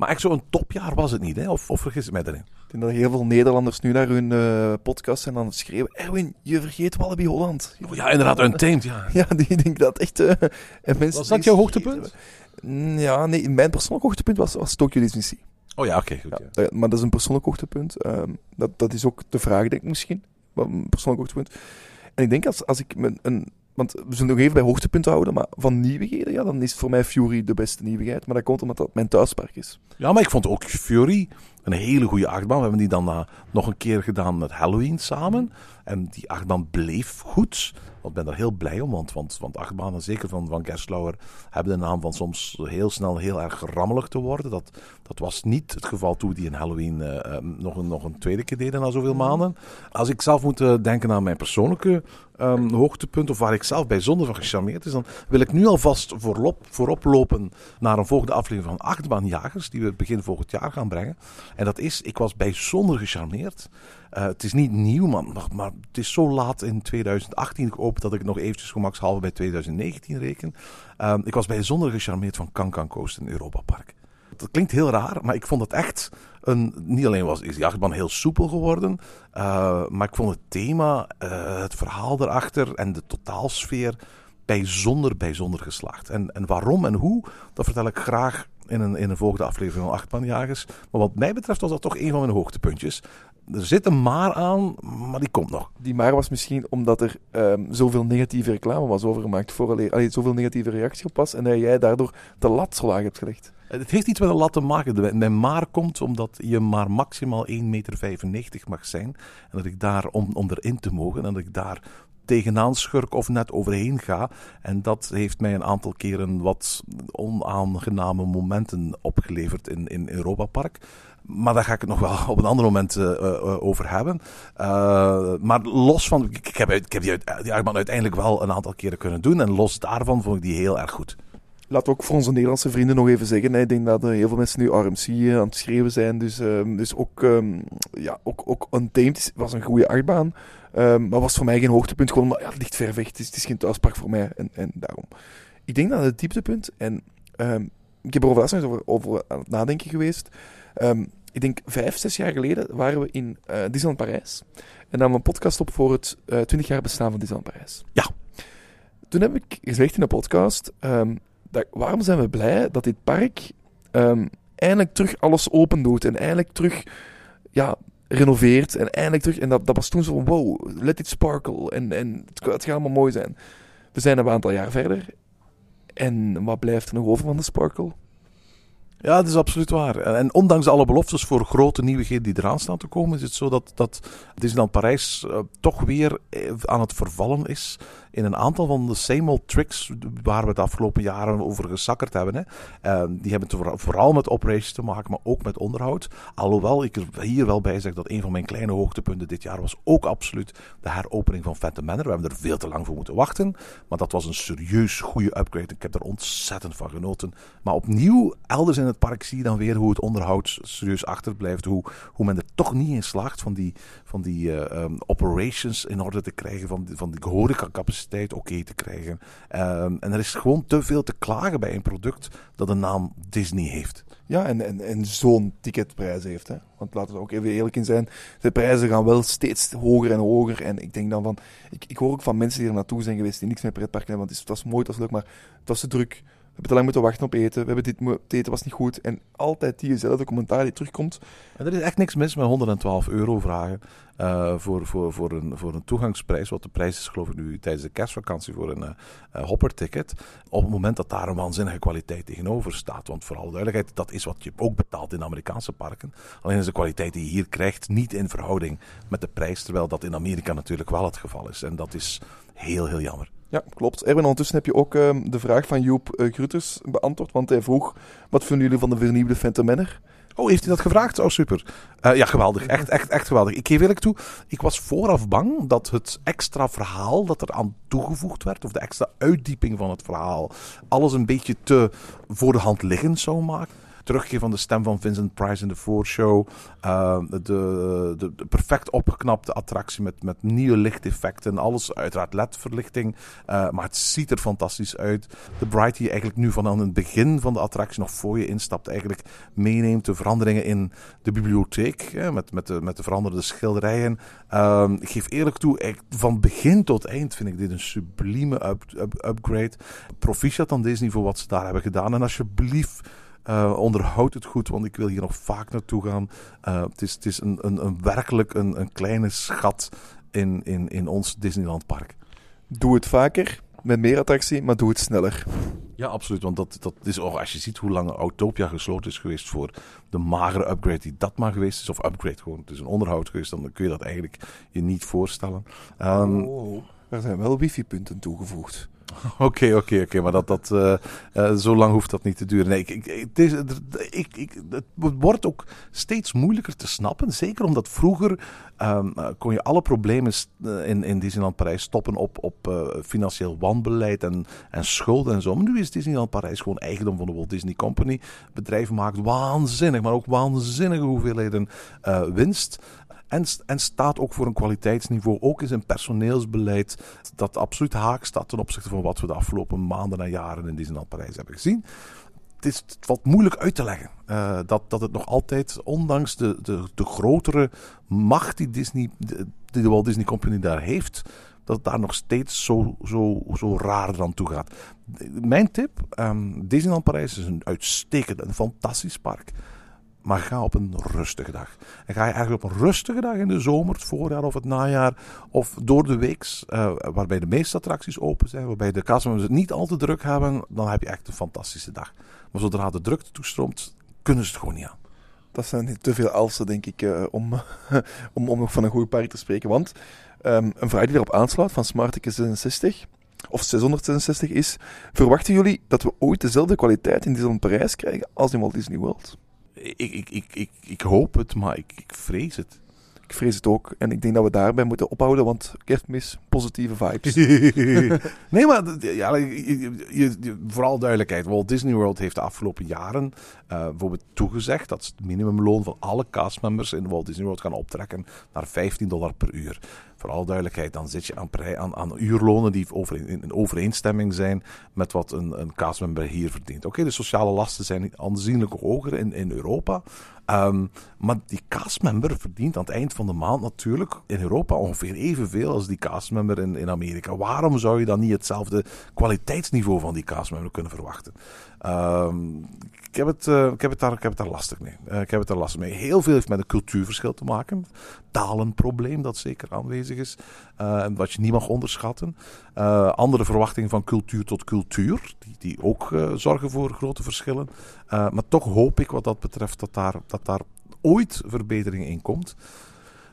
Maar echt zo'n topjaar was het niet, hè? Of, of vergis ik mij daarin? Ik denk dat heel veel Nederlanders nu naar hun eh, podcast zijn aan het schreeuwen. Erwin, je vergeet Wallaby Holland. Oh ja, inderdaad, Untamed, ja. <laughs> Ja, die denk dat echt... eh, en mensen Was dat jouw hoogtepunt? Mm, Ja, nee, mijn persoonlijk hoogtepunt was, was Tokyo Disney. Oh ja, oké, goed. Ja, Ja. dat- maar dat is een persoonlijk hoogtepunt. Ehm, dat, dat is ook de vraag, denk ik misschien. Wat een persoonlijk hoogtepunt. En ik denk als, als ik met een... Want we zullen nog even bij hoogtepunten houden, maar van nieuwigheden, ja, dan is voor mij Fury de beste nieuwigheid. Maar dat komt omdat dat mijn thuispark is. Ja, maar ik vond ook Fury een hele goede achtbaan. We hebben die dan eh, nog een keer gedaan met Halloween samen. En die achtbaan bleef goed. Want ik ben daar heel blij om. Want, want, want achtbanen, zeker van, van Gerstlauer, hebben de naam van soms heel snel heel erg rammelig te worden. Dat, dat was niet het geval toen we die in Halloween eh, eh, nog, een, nog een tweede keer deden na zoveel maanden. Als ik zelf moet denken aan mijn persoonlijke ehm, hoogtepunt, of waar ik zelf bijzonder van gecharmeerd is, dan wil ik nu alvast voorop, voorop lopen naar een volgende aflevering van Achtbaanjagers, die we begin volgend jaar gaan brengen. En dat is, ik was bijzonder gecharmeerd. Eh, het is niet nieuw, maar, maar, maar het is zo laat in 2018 geopend dat ik het nog eventjes gemakshalve bij 2019 reken. Ehm, ik was bijzonder gecharmeerd van Kankan Coast in Europa Park. Dat klinkt heel raar, maar ik vond het echt een. Niet alleen was is die achtbaan heel soepel geworden, eh, maar ik vond het thema, eh, het verhaal erachter en de totaalsfeer bijzonder, bijzonder geslaagd. En, en waarom en hoe, dat vertel ik graag in een, in een volgende aflevering van Achtbaanjagers. Maar wat mij betreft was dat toch een van mijn hoogtepuntjes. Er zit een maar aan, maar die komt nog. Die maar was misschien omdat er ehm, zoveel negatieve reclame was overgemaakt. Vooraleer, allee, zoveel negatieve reactie op was. En dat jij daardoor de lat zo laag hebt gelegd. Het heeft iets met een lat te maken. De- Mijn maar komt omdat je maar maximaal 1,95 meter mag zijn. En dat ik daar, om, om erin te mogen, en dat ik daar tegenaan schurk of net overheen ga. En dat heeft mij een aantal keren wat onaangename momenten opgeleverd in, in Europa Park. Maar daar ga ik het nog wel <laughs> op een ander moment eh, eh, over hebben. Eh, maar los van... Ik, heb, ik heb die, uit- die uiteindelijk wel een aantal keren kunnen doen. En los daarvan vond ik die heel erg goed. Laten we ook voor onze Nederlandse vrienden nog even zeggen. hè. Ik denk dat er heel veel mensen nu RMC eh, aan het schreeuwen zijn. Dus, ehm, dus ook, ehm, ja, ook, ook Untamed was een goede achtbaan. Ehm, maar was voor mij geen hoogtepunt. Gewoon omdat ja, het ligt ver weg. Het is, het is geen thuispark voor mij. En, en daarom. Ik denk dat het dieptepunt... En ik heb er over, over, over aan het nadenken geweest. Ik denk vijf, zes jaar geleden waren we in eh Disneyland Parijs. En namen we een podcast op voor het eh 20 jaar bestaan van Disneyland Parijs. Ja. Toen heb ik gezegd in de podcast... dat, waarom zijn we blij dat dit park ehm, eindelijk terug alles open doet en eindelijk terug ja, renoveert en eindelijk terug... En dat, dat was toen zo van, wow, let it sparkle en, en het, gaat allemaal mooi zijn. We zijn een aantal jaar verder en wat blijft er nog over van de sparkle? Ja, dat is absoluut waar. En, en ondanks alle beloftes voor grote nieuwigheden die eraan staan te komen, is het zo dat, dat Disneyland Parijs eh, toch weer eh, aan het vervallen is in een aantal van de same old tricks waar we de afgelopen jaren over gesakkerd hebben. Hè. Eh, die hebben vooral met operations te maken, maar ook met onderhoud. Alhoewel ik er hier wel bij zeg dat een van mijn kleine hoogtepunten dit jaar was ook absoluut de heropening van Phantom Manor. We hebben er veel te lang voor moeten wachten, maar dat was een serieus goede upgrade. Ik heb er ontzettend van genoten. Maar opnieuw, elders in het park zie je dan weer hoe het onderhoud serieus achterblijft. Hoe, hoe men er toch niet in slaagt van die, van die eh, ehm, operations in orde te krijgen. Van die, van die horecacapaciteit oké te krijgen. Ehm, en er is gewoon te veel te klagen bij een product dat de naam Disney heeft. Ja, en, en, en zo'n ticketprijs heeft. Hè. Want laten we ook even eerlijk in zijn. De prijzen gaan wel steeds hoger en hoger. En ik denk dan van... Ik, ik hoor ook van mensen die er naartoe zijn geweest die niks met pretparken hebben. Want het was mooi, het was leuk, maar het was te druk. Hebben te lang moeten wachten op eten. We hebben dit, het eten was niet goed. En altijd diezelfde commentaar die terugkomt. En er is echt niks mis met 112 euro vragen eh, voor, voor, voor, een, voor een toegangsprijs. Wat de prijs is, geloof ik, nu tijdens de kerstvakantie voor een eh, hopperticket. Op het moment dat daar een waanzinnige kwaliteit tegenover staat. Want voor alle duidelijkheid, dat is wat je ook betaalt in Amerikaanse parken. Alleen is de kwaliteit die je hier krijgt niet in verhouding met de prijs. Terwijl dat in Amerika natuurlijk wel het geval is. En dat is heel, heel jammer. Ja, klopt. Erwin, ondertussen heb je ook ehm, de vraag van Joep eh, Gruters beantwoord. Want hij vroeg, wat vinden jullie van de vernieuwde Phantom Manor? Oh, heeft hij dat gevraagd? Oh, super. Eh, ja, geweldig. Echt, echt, echt geweldig. Ik geef eerlijk toe, ik was vooraf bang dat het extra verhaal dat er aan toegevoegd werd, of de extra uitdieping van het verhaal, alles een beetje te voor de hand liggend zou maken. Terugkeer van de stem van Vincent Price in de voorshow. eh, de, de, de perfect opgeknapte attractie met, met nieuwe lichteffecten. Alles uiteraard LED-verlichting. eh, maar het ziet er fantastisch uit. De Bright die eigenlijk nu van aan het begin van de attractie, nog voor je instapt, eigenlijk meeneemt. De veranderingen in de bibliotheek. Hè, met, met, de, met de veranderde schilderijen. Ehm, ik geef eerlijk toe, van begin tot eind vind ik dit een sublieme up- up- upgrade. Proficiat aan Disney voor wat ze daar hebben gedaan. En alsjeblieft. Eh onderhoud het goed, want ik wil hier nog vaak naartoe gaan. Eh, het is, het is een, een, een werkelijk een, een kleine schat in, in, in ons Disneyland park. Doe het vaker, met meer attractie, maar doe het sneller. Ja, absoluut. Want dat, dat is, oh, als je ziet hoe lang Autopia gesloten is geweest voor de magere upgrade die dat maar geweest is, of upgrade gewoon, het is een onderhoud geweest, dan kun je dat eigenlijk je niet voorstellen. Oh, er zijn wel wifi-punten toegevoegd. <laughs> Oké, oké, oké, maar dat, dat, eh, eh, zo lang hoeft dat niet te duren. Nee, ik, het, is, ik, ik, wordt ook steeds moeilijker te snappen. Zeker omdat vroeger ehm, eh, kon je alle problemen in, in Disneyland Parijs stoppen op, op financieel wanbeleid en, en schulden en zo. Maar nu is Disneyland Parijs gewoon eigendom van de Walt Disney Company. Bedrijf maakt waanzinnig, maar ook waanzinnige hoeveelheden winst. En, en staat ook voor een kwaliteitsniveau, ook in zijn personeelsbeleid, dat absoluut haak staat ten opzichte van wat we de afgelopen maanden en jaren in Disneyland Parijs hebben gezien. Het, is, valt moeilijk uit te leggen eh, dat, dat het nog altijd, ondanks de, de, de grotere macht die, Disney, de, die de Walt Disney Company daar heeft, dat het daar nog steeds zo, zo, zo raar aan toe gaat. Mijn tip, ehm, Disneyland Parijs is een uitstekend en fantastisch park. Maar ga op een rustige dag. En ga je eigenlijk op een rustige dag in de zomer, het voorjaar of het najaar, of door de week, eh, waarbij de meeste attracties open zijn, waarbij de castmembers het niet al te druk hebben, dan heb je echt een fantastische dag. Maar zodra de drukte toestroomt, kunnen ze het gewoon niet aan. Dat zijn te veel alsen, denk ik, eh, om, <laughs> om, om nog van een goed park te spreken. Want ehm, een vraag die erop aansluit van Smartike 66, of 666, is... Verwachten jullie dat we ooit dezelfde kwaliteit in Disneyland Parijs krijgen als in Walt Disney World? Ik, ik, ik, ik, ik hoop het, maar ik, ik vrees het. Ik vrees het ook. En ik denk dat we daarbij moeten ophouden, want kerstmis, positieve vibes. <laughs> nee, maar ja, je- vooral duidelijkheid. Walt Disney World heeft de afgelopen jaren eh, bijvoorbeeld toegezegd dat het minimumloon van alle castmembers in Walt Disney World gaan optrekken naar 15 dollar per uur. Voor alle duidelijkheid, dan zit je aan, aan, aan uurlonen die over, in, in overeenstemming zijn met wat een, een castmember hier verdient. Oké, de sociale lasten zijn aanzienlijk hoger in, in Europa. Ehm, maar die castmember verdient aan het eind van de maand natuurlijk in Europa ongeveer evenveel als die castmember in, in Amerika. Waarom zou je dan niet hetzelfde kwaliteitsniveau van die castmember kunnen verwachten? Ehm, ik, heb het, eh, ik, heb het daar, ik heb daar lastig mee. Eh, ik heb het daar lastig mee. Heel veel heeft met een cultuurverschil te maken. Talenprobleem dat zeker aanwezig is. eh, en wat je niet mag onderschatten. Andere verwachtingen van cultuur tot cultuur. Die, die ook zorgen voor grote verschillen. Maar toch hoop ik wat dat betreft dat daar, dat daar ooit verbetering in komt.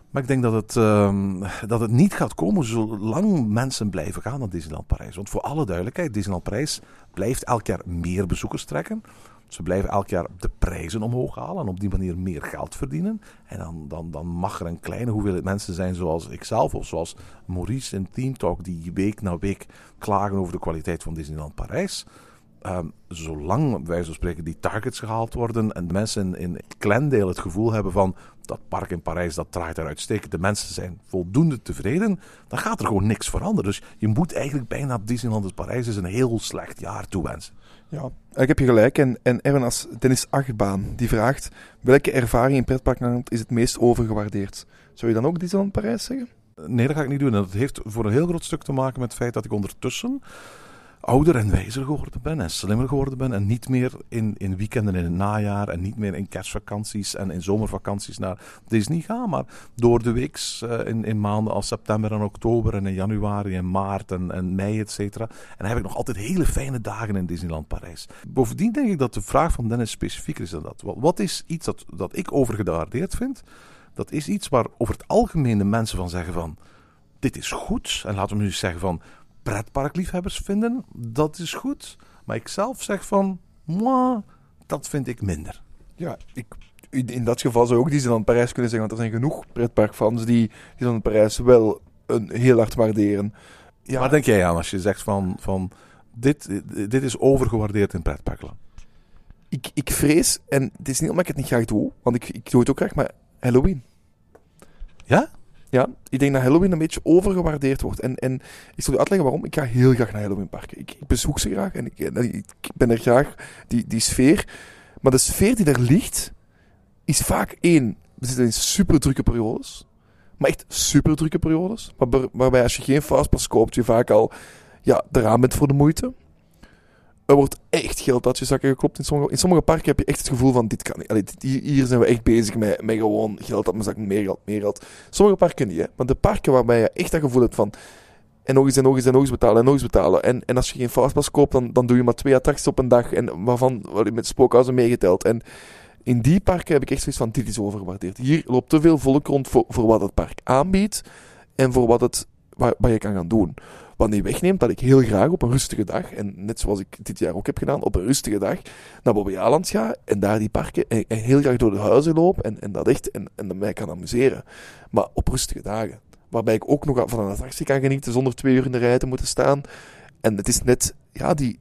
Maar ik denk dat het, ehm, dat het niet gaat komen zolang mensen blijven gaan naar Disneyland Parijs. Want voor alle duidelijkheid, Disneyland Parijs blijft elk jaar meer bezoekers trekken. Ze blijven elk jaar de prijzen omhoog halen en op die manier meer geld verdienen. En dan, dan, dan mag er een kleine hoeveelheid mensen zijn zoals ikzelf of zoals Maurice in Team Talk die week na week klagen over de kwaliteit van Disneyland Parijs. Ehm, zolang, wijze van spreken, die targets gehaald worden en mensen in, in Glendale het gevoel hebben van dat park in Parijs, dat draait eruit steken, de mensen zijn voldoende tevreden, dan gaat er gewoon niks veranderen. Dus je moet eigenlijk bijna Disneyland Parijs is een heel slecht jaar toewensen. Ja, ik heb je gelijk. En, en Erwin, als Dennis Achtbaan, die vraagt... Welke ervaring in pretparkland is het meest overgewaardeerd? Zou je dan ook Disneyland Parijs zeggen? Nee, dat ga ik niet doen. En dat heeft voor een heel groot stuk te maken met het feit dat ik ondertussen ouder en wijzer geworden ben en slimmer geworden ben en niet meer in, in weekenden in het najaar en niet meer in kerstvakanties en in zomervakanties naar Disney ga, maar door de weeks eh, in, in maanden als september en oktober en in januari en maart en, en mei, et cetera. En dan heb ik nog altijd hele fijne dagen in Disneyland Parijs. Bovendien denk ik dat de vraag van Dennis specifieker is dan dat. Wat, wat is iets dat, dat ik overgewaardeerd vind? Dat is iets waar over het algemeen de mensen van zeggen van dit is goed. En laten we nu zeggen van pretparkliefhebbers vinden, dat is goed. Maar ik zelf zeg van, moi, dat vind ik minder. Ja, ik, in dat geval zou ook Disneyland Parijs kunnen zeggen. Want er zijn genoeg pretparkfans die Disneyland Parijs wel een, heel hard waarderen. Ja, Waar denk jij aan als je zegt van, van dit, dit is overgewaardeerd in pretparkland? ik, ik vrees, en het is niet omdat ik het niet graag doe, want ik, ik doe het ook graag, maar Halloween. Ja? Ja, ik denk dat Halloween een beetje overgewaardeerd wordt. En, en ik zal je uitleggen waarom. Ik ga heel graag naar Halloween parken. Ik, ik bezoek ze graag en ik, en ik ben er graag, die, die sfeer. Maar de sfeer die er ligt, is vaak één. We zitten in super drukke periodes. Maar echt super drukke periodes. Waar, waarbij als je geen fastpass koopt, je vaak al ja, eraan bent voor de moeite. Er wordt echt geld uit je zakken geklopt. In sommige, parken heb je echt het gevoel van, dit kan niet. Hier, zijn we echt bezig met, met gewoon geld uit mijn zak, meer geld, meer geld. Sommige parken niet, hè. Maar de parken waarbij je echt dat gevoel hebt van... En nog eens en nog eens en nog eens betalen en nog eens betalen. En, en als je geen fastpass koopt, dan, dan doe je maar twee attracties op een dag. En waarvan met spookhuizen meegeteld. En in die parken heb ik echt zoiets van, dit is overgewaardeerd. Hier loopt te veel volk rond voor, voor wat het park aanbiedt. En voor wat, het, wat je kan gaan doen. Wat niet wegneemt dat ik heel graag op een rustige dag, en net zoals ik dit jaar ook heb gedaan, op een rustige dag naar Bobbejaanland ga en daar die parken en, heel graag door de huizen loop en, en dat echt en, en mij kan amuseren. Maar op rustige dagen. Waarbij ik ook nog van een attractie kan genieten zonder twee uur in de rij te moeten staan. En het is net, ja, die,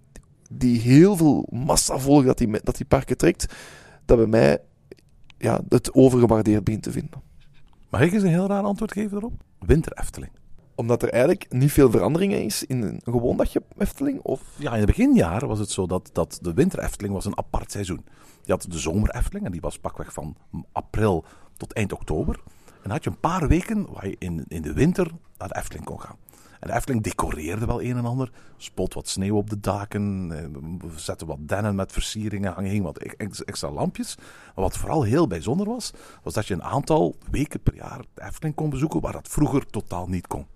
die heel veel massa volk dat die, dat die parken trekt, dat bij mij ja, het overgewaardeerd begint te vinden. Mag ik eens een heel raar antwoord geven erop? Winter Efteling. Omdat er eigenlijk niet veel veranderingen is in een gewoon dagje Efteling? Of... Ja, in de beginjaren was het zo dat, dat de winter Efteling was een apart seizoen. Je had de zomer Efteling en die was pakweg van april tot eind oktober. En had je een paar weken waar je in, in de winter naar de Efteling kon gaan. En de Efteling decoreerde wel een en ander. Spot wat sneeuw op de daken. eh, We zetten wat dennen met versieringen. Hang hing wat ex- extra lampjes. Maar wat vooral heel bijzonder was, was dat je een aantal weken per jaar de Efteling kon bezoeken waar dat vroeger totaal niet kon.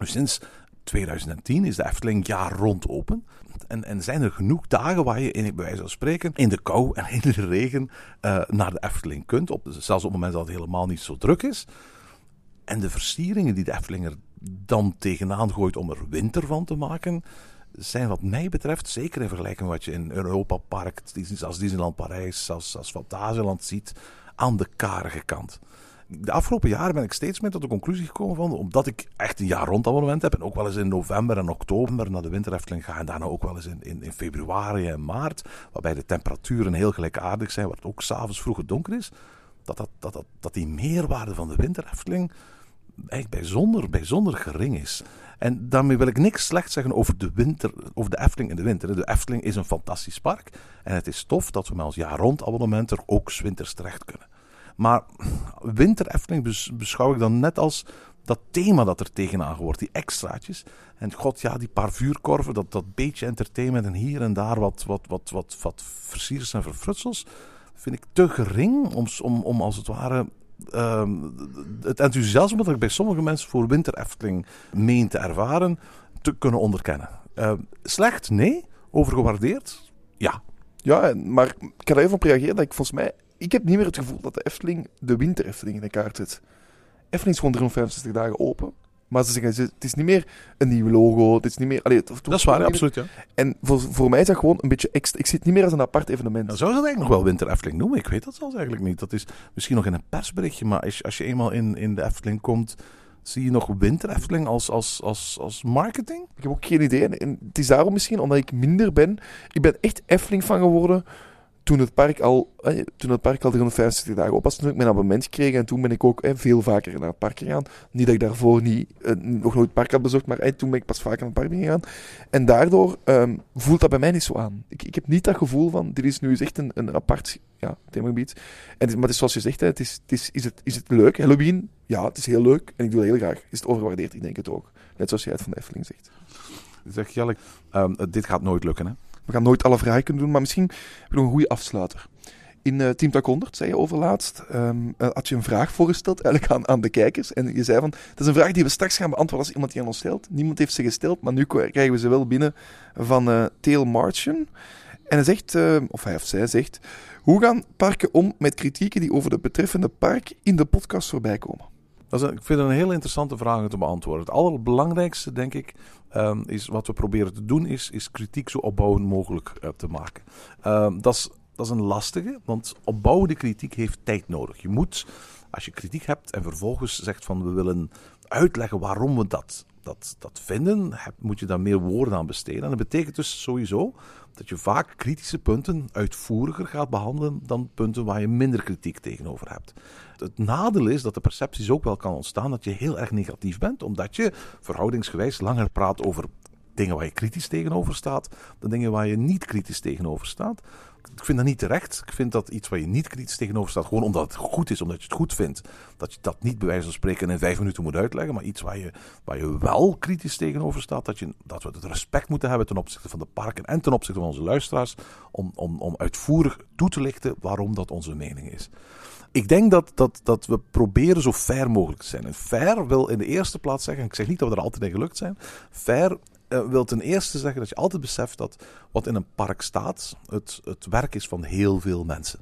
Dus sinds 2010 is de Efteling jaar rond open. En, en zijn er genoeg dagen waar je, in, bij wijze van spreken, in de kou en in de regen eh, naar de Efteling kunt. Op, zelfs op het moment dat het helemaal niet zo druk is. En de versieringen die de Efteling er dan tegenaan gooit om er winter van te maken, zijn wat mij betreft, zeker in vergelijking met wat je in Europa Park, als Disneyland Parijs, als, als Fantasieland ziet, aan de karige kant. De afgelopen jaren ben ik steeds meer tot de conclusie gekomen van, omdat ik echt een jaar rond abonnement heb en ook wel eens in november en oktober naar de winter Efteling ga en daarna ook wel eens in, in, februari en maart, waarbij de temperaturen heel gelijkaardig zijn, waar het ook s'avonds vroeg donker is, dat, dat, dat, dat, die meerwaarde van de winter Efteling eigenlijk bijzonder, bijzonder gering is. En daarmee wil ik niks slecht zeggen over de winter, over de Efteling in de winter. De Efteling is een fantastisch park. En het is tof dat we met ons jaar rond abonnement er ook winters terecht kunnen. Maar winter Efteling bes- beschouw ik dan net als dat thema dat er tegenaan wordt, die extraatjes. En god ja, die paar vuurkorven, dat, dat beetje entertainment en hier en daar wat, wat, wat, wat, wat versiers en verfrutsels, vind ik te gering om, om, om als het ware ehm, het enthousiasme dat ik bij sommige mensen voor Winter Efteling meen te ervaren, te kunnen onderkennen. Ehm, slecht? Nee. Overgewaardeerd? Ja. Ja, maar ik kan er even op reageren dat ik volgens mij... Ik heb niet meer het gevoel dat de Efteling de winter Efteling in de kaart zet. Efteling is gewoon 365 dagen open. Maar ze zeggen, ze- het is niet meer een nieuw logo, het is niet meer... Allee, het, het Dat is waar, ja, absoluut. Ja. En voor, voor mij is dat gewoon een beetje extra... Ik zie het niet meer als een apart evenement. Dan zou je dat eigenlijk nog wel Winter Efteling noemen. Ik weet dat zelfs eigenlijk niet. Dat is misschien nog in een persberichtje, maar als, als je eenmaal in, in de Efteling komt, zie je nog Winter Efteling als, als, als, als marketing? Ik heb ook geen idee. En, en het is daarom misschien, omdat ik minder ben... Ik ben echt Efteling van geworden toen het park al, eh, toen het park al 365 dagen op was. Toen ik mijn abonnement kreeg en toen ben ik ook veel vaker naar het park gegaan. Niet dat ik daarvoor niet, eh, nog nooit het park had bezocht, maar toen ben ik pas vaker naar het park gegaan. En daardoor ehm, voelt dat bij mij niet zo aan. Ik, ik heb niet dat gevoel van, dit is nu echt een, een apart ja, themagebied. En, het maar het is zoals je zegt, hè, het is, het is, is, het, is het leuk? Halloween? Ja, het is heel leuk en ik doe dat heel graag. Is het overgewaardeerd? Ik denk het ook. Net zoals jij het van de Efteling zegt. Zeg Jelle, ehm, dit gaat nooit lukken hè? We gaan nooit alle vragen kunnen doen, maar misschien heb je nog een goede afsluiter. In eh Team Tak 100, zei je overlaatst, ehm, eh, had je een vraag voorgesteld eigenlijk aan, aan de kijkers. En je zei van, dat is een vraag die we straks gaan beantwoorden als iemand die aan ons stelt. Niemand heeft ze gesteld, maar nu krijgen we ze wel binnen van eh Tail Martian. En hij zegt, of hij of zij zegt, hoe gaan parken om met kritieken die over de betreffende park in de podcast voorbij komen? Dat is ik vind het een heel interessante vraag om te beantwoorden. Het allerbelangrijkste, denk ik, ehm, is wat we proberen te doen, is, is kritiek zo opbouwend mogelijk eh, te maken. Ehm, dat, is, dat is een lastige, want opbouwende kritiek heeft tijd nodig. Je moet, als je kritiek hebt en vervolgens zegt van we willen uitleggen waarom we dat, dat, dat vinden, moet je daar meer woorden aan besteden. En dat betekent dus sowieso dat je vaak kritische punten uitvoeriger gaat behandelen dan punten waar je minder kritiek tegenover hebt. Het nadeel is dat de percepties ook wel kan ontstaan dat je heel erg negatief bent, omdat je verhoudingsgewijs langer praat over dingen waar je kritisch tegenover staat, dan dingen waar je niet kritisch tegenover staat. Ik vind dat niet terecht. Ik vind dat iets waar je niet kritisch tegenover staat, gewoon omdat het goed is, omdat je het goed vindt, dat je dat niet bij wijze van spreken in vijf minuten moet uitleggen, maar iets waar je, waar je wel kritisch tegenover staat, dat, je, dat we het respect moeten hebben ten opzichte van de parken en ten opzichte van onze luisteraars, om, om, om uitvoerig toe te lichten waarom dat onze mening is. Ik denk dat, dat, dat we proberen zo fair mogelijk te zijn. En fair wil in de eerste plaats zeggen, ik zeg niet dat we er altijd in gelukt zijn, fair eh, wil ten eerste zeggen dat je altijd beseft dat wat in een park staat, het, het werk is van heel veel mensen.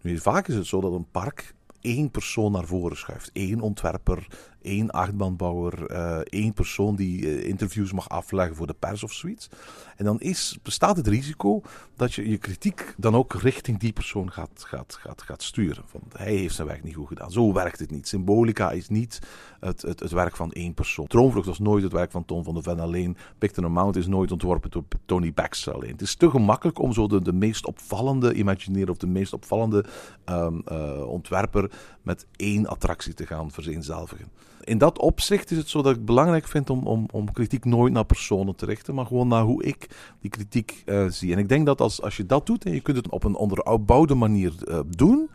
Nu, vaak is het zo dat een park één persoon naar voren schuift. Eén ontwerper, één achtbaanbouwer, eh, één persoon die eh, interviews mag afleggen voor de pers of zoiets. En dan is, bestaat het risico dat je je kritiek dan ook richting die persoon gaat, gaat, gaat, gaat sturen. Van, hij heeft zijn werk niet goed gedaan. Zo werkt het niet. Symbolica is niet het, het, het werk van één persoon. Droomvlucht was nooit het werk van Ton van de Ven alleen. Picton Mount is nooit ontworpen door Tony Baxter alleen. Het is te gemakkelijk om zo de, de meest opvallende imagineer of de meest opvallende ehm, eh, ontwerper met één attractie te gaan vereenzelvigen. In dat opzicht is het zo dat ik belangrijk vind om, om, om kritiek nooit naar personen te richten, maar gewoon naar hoe ik die kritiek eh, zie. En ik denk dat als, als je dat doet en je kunt het op een onderbouwde manier eh, doen,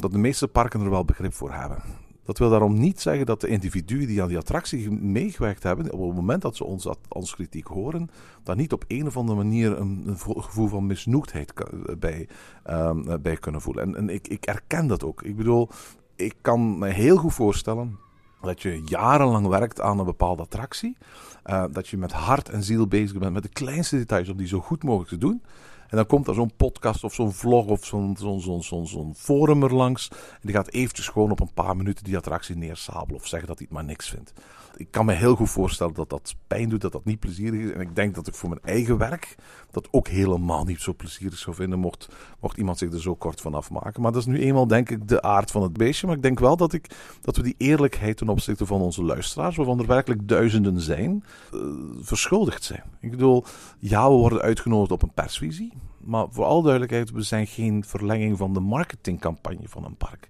dat de meeste parken er wel begrip voor hebben. Dat wil daarom niet zeggen dat de individuen die aan die attractie meegewerkt hebben, op het moment dat ze ons, ons kritiek horen, daar niet op een of andere manier een, een vo- gevoel van misnoegdheid bij, ehm, eh, bij kunnen voelen. En, en ik, ik erken dat ook. Ik bedoel, ik kan me heel goed voorstellen dat je jarenlang werkt aan een bepaalde attractie. eh, dat je met hart en ziel bezig bent met de kleinste details om die zo goed mogelijk te doen. En dan komt er zo'n podcast of zo'n vlog of zo'n forum er langs. En die gaat eventjes gewoon op een paar minuten die attractie neersabelen of zeggen dat hij het maar niks vindt. Ik kan me heel goed voorstellen dat dat pijn doet, dat dat niet plezierig is. En ik denk dat ik voor mijn eigen werk dat ook helemaal niet zo plezierig zou vinden mocht, mocht iemand zich er zo kort van afmaken. Maar dat is nu eenmaal denk ik de aard van het beestje. Maar ik denk wel dat, ik, dat we die eerlijkheid ten opzichte van onze luisteraars, waarvan er werkelijk duizenden zijn, eh, verschuldigd zijn. Ik bedoel, ja, we worden uitgenodigd op een persvisie. Maar voor alle duidelijkheid, we zijn geen verlenging van de marketingcampagne van een park.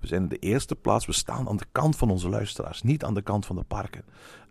We zijn in de eerste plaats, we staan aan de kant van onze luisteraars, niet aan de kant van de parken.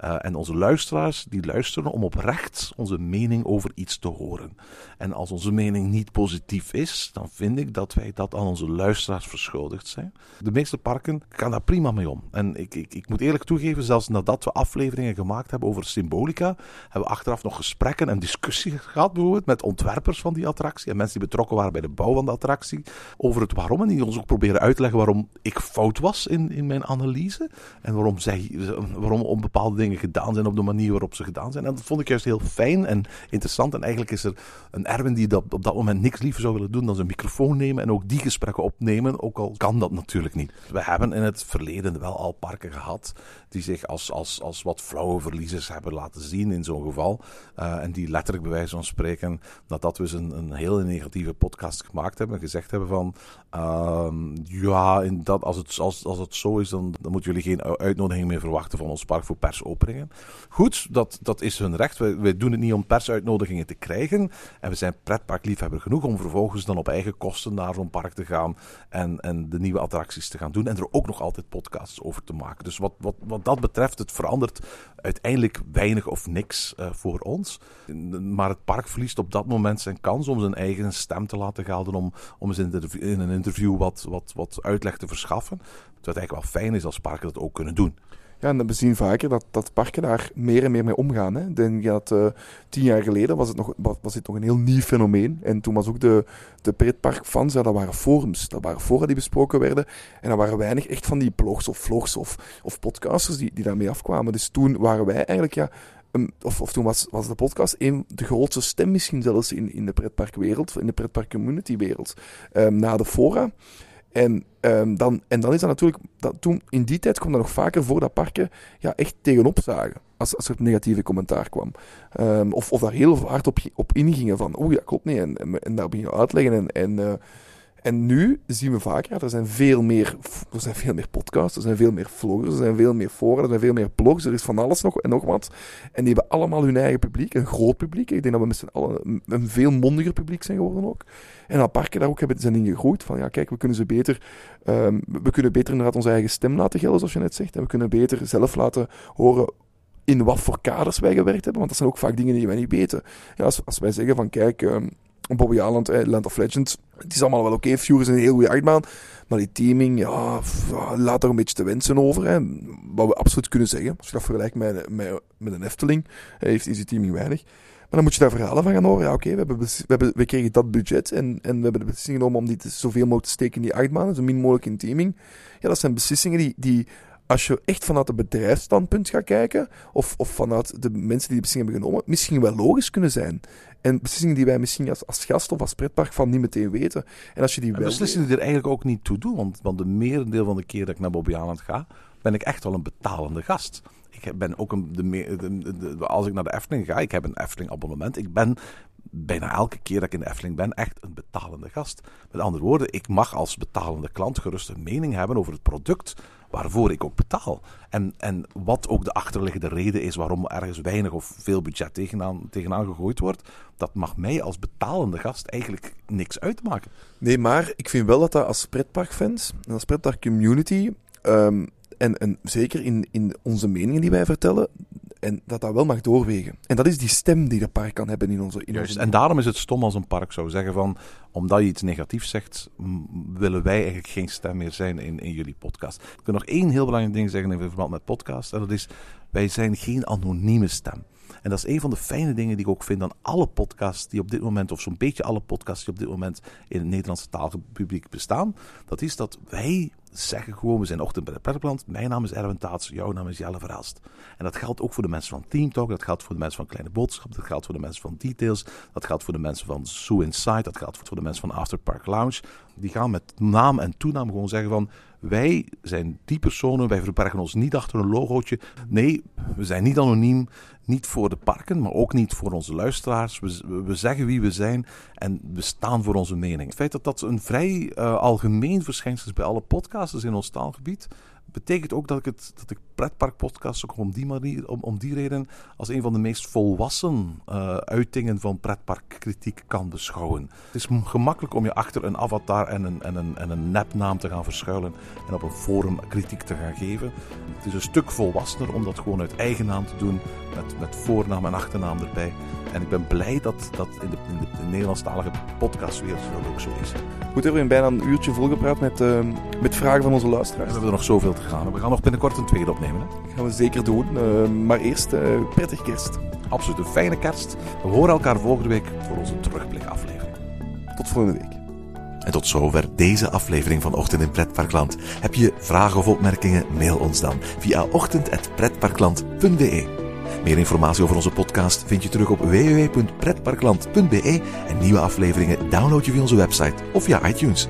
Uh, en onze luisteraars, die luisteren om oprecht onze mening over iets te horen. En als onze mening niet positief is, dan vind ik dat wij dat aan onze luisteraars verschuldigd zijn. De meeste parken gaan daar prima mee om. En ik, ik, ik moet eerlijk toegeven, zelfs nadat we afleveringen gemaakt hebben over symbolica, hebben we achteraf nog gesprekken en discussies gehad, bijvoorbeeld met ontwerpers van die attractie en mensen die betrokken waren bij de bouw van de attractie, over het waarom. En die ons ook proberen uit te leggen waarom ik fout was in, in mijn analyse en waarom, zij, waarom om bepaalde dingen gedaan zijn op de manier waarop ze gedaan zijn. En dat vond ik juist heel fijn en interessant. En eigenlijk is er een Erwin die dat op dat moment niks liever zou willen doen dan zijn microfoon nemen en ook die gesprekken opnemen. Ook al kan dat natuurlijk niet. We hebben in het verleden wel al parken gehad die zich als, als, als wat flauwe hebben laten zien in zo'n geval. Uh, en die letterlijk bij wijze van spreken, nadat we eens een, een hele negatieve podcast gemaakt hebben, gezegd hebben van uh, ja, in dat, als, het, als, als het zo is, dan, dan moeten jullie geen uitnodiging meer verwachten van ons park voor Goed, dat, dat is hun recht. Wij, doen het niet om persuitnodigingen te krijgen. En we zijn pretparkliefhebber genoeg om vervolgens dan op eigen kosten naar zo'n park te gaan en, en de nieuwe attracties te gaan doen. En er ook nog altijd podcasts over te maken. Dus wat, wat, wat dat betreft, het verandert uiteindelijk weinig of niks uh, voor ons. Maar het park verliest op dat moment zijn kans om zijn eigen stem te laten gelden. Om, om eens in, in een interview wat, wat, wat uitleg te verschaffen. Wat eigenlijk wel fijn is als parken dat ook kunnen doen. Ja, en we zien vaker dat, dat parken daar meer en meer mee omgaan. Hè. Denk dat uh, tien jaar geleden was, het nog, was dit nog een heel nieuw fenomeen. En toen was ook de, de pretparkfans, ja, dat waren forums. Dat waren fora die besproken werden. En dat waren weinig echt van die blogs of vlogs of, of podcasters die, die daarmee afkwamen. Dus toen waren wij eigenlijk, ja, of, of toen was, was de podcast een, de grootste stem misschien zelfs in, in de pretparkwereld, in de pretpark-community-wereld. Um, na de fora. En, um, dan, en dan is dat natuurlijk, dat, toen, in die tijd kwam dat nog vaker voor dat parken ja, echt tegenop zagen. Als, als er negatieve commentaar kwam. Um, of, of daar heel hard op, op ingingen van, oeh, dat klopt niet. En, en, daar beginnen uitleggen. En, en, uh, en nu zien we vaker, er zijn veel meer, er zijn veel meer podcasts, er zijn veel meer vloggers, er zijn veel meer fora, er zijn veel meer blogs, er is van alles nog en nog wat. En die hebben allemaal hun eigen publiek, een groot publiek. Ik denk dat we met z'n allen een veel mondiger publiek zijn geworden ook. En dat daar ook hebben zijn in gegroeid. Van ja, kijk, we kunnen ze beter, um, we kunnen beter inderdaad onze eigen stem laten gelden, zoals je net zegt. En we kunnen beter zelf laten horen in wat voor kaders wij gewerkt hebben. Want dat zijn ook vaak dingen die wij niet weten. Ja, als, wij zeggen van kijk, um, Bobby Island, eh, Land of Legends, het is allemaal wel oké. Okay. Fury is een heel goede achtbaan. Maar die teaming, ja, laat er een beetje te wensen over. Wat we absoluut kunnen zeggen. Als je dat vergelijkt met, met, met een Efteling, heeft, is die teaming weinig. Maar dan moet je daar verhalen van gaan horen. Ja, oké, we, we, hebben, we kregen dat budget en, en we hebben de beslissing genomen om die te, zoveel mogelijk te steken in die achtbaan, zo min mogelijk in teaming. Ja, dat zijn beslissingen die, die als je echt vanuit het bedrijfsstandpunt gaat kijken, of, of vanuit de mensen die die beslissing hebben genomen, misschien wel logisch kunnen zijn. En beslissingen die wij misschien als, als gast of als pretpark van niet meteen weten. En als je die en beslissingen die er eigenlijk ook niet toe doen, want, want de merendeel van de keer dat ik naar Bobby ga, ben ik echt wel een betalende gast. Ik ben ook een, de, de, de, als ik naar de Efteling ga, ik heb een Efteling abonnement. Ik ben bijna elke keer dat ik in de Efteling ben echt een betalende gast. Met andere woorden, ik mag als betalende klant gerust een mening hebben over het product waarvoor ik ook betaal. En, en wat ook de achterliggende reden is waarom ergens weinig of veel budget tegenaan, tegenaan gegooid wordt, dat mag mij als betalende gast eigenlijk niks uitmaken. Nee, maar ik vind wel dat dat als pretparkfans en als pretparkcommunity um, en, en zeker in, in onze meningen die wij vertellen, en dat dat wel mag doorwegen. En dat is die stem die de park kan hebben in onze... In Juist, onze... en daarom is het stom als een park zou zeggen van, omdat je iets negatiefs zegt, willen wij eigenlijk geen stem meer zijn in, in jullie podcast. Ik wil nog één heel belangrijk ding zeggen in verband met podcast, en dat is, wij zijn geen anonieme stem. En dat is een van de fijne dingen die ik ook vind aan alle podcasts die op dit moment, of zo'n beetje alle podcasts die op dit moment in het Nederlandse taalpubliek bestaan. Dat is dat wij zeggen gewoon, we zijn ochtend bij de pretparkland. Mijn naam is Erwin Taats, jouw naam is Jelle Verhaast. En dat geldt ook voor de mensen van Team Talk, dat geldt voor de mensen van Kleine Boodschap, dat geldt voor de mensen van Details, dat geldt voor de mensen van Zoo Inside, dat geldt voor de mensen van After Park Lounge. Die gaan met naam en toenaam gewoon zeggen van, wij zijn die personen, wij verbergen ons niet achter een logootje. Nee, we zijn niet anoniem, niet voor de parken, maar ook niet voor onze luisteraars. We, we zeggen wie we zijn en we staan voor onze mening. Het feit dat dat een vrij uh, algemeen verschijnsel is bij alle podcasters in ons taalgebied, betekent ook dat ik, het, dat ik pretparkpodcasts ook om die, manier, om, om die reden als een van de meest volwassen uh, uitingen van pretparkkritiek kan beschouwen. Het is gemakkelijk om je achter een avatar en een, en, een, en een nepnaam te gaan verschuilen en op een forum kritiek te gaan geven. Het is een stuk volwassener om dat gewoon uit eigen naam te doen, met, met voornaam en achternaam erbij. En ik ben blij dat dat in de, in de, in de Nederlandstalige podcastwereld ook zo is. Goed, we hebben bijna een uurtje volgepraat met, uh, met vragen van onze luisteraars. We hebben er nog zoveel gaan. We gaan nog binnenkort een tweede opnemen. Hè? Dat gaan we zeker doen. Uh, maar eerst uh, prettig kerst. Absoluut, een fijne kerst. We horen elkaar volgende week voor onze terugblikaflevering. Tot volgende week. En tot zover deze aflevering van Ochtend in Pretparkland. Heb je vragen of opmerkingen? Mail ons dan via ochtend.pretparkland.be. Meer informatie over onze podcast vind je terug op www.pretparkland.be en nieuwe afleveringen download je via onze website of via iTunes.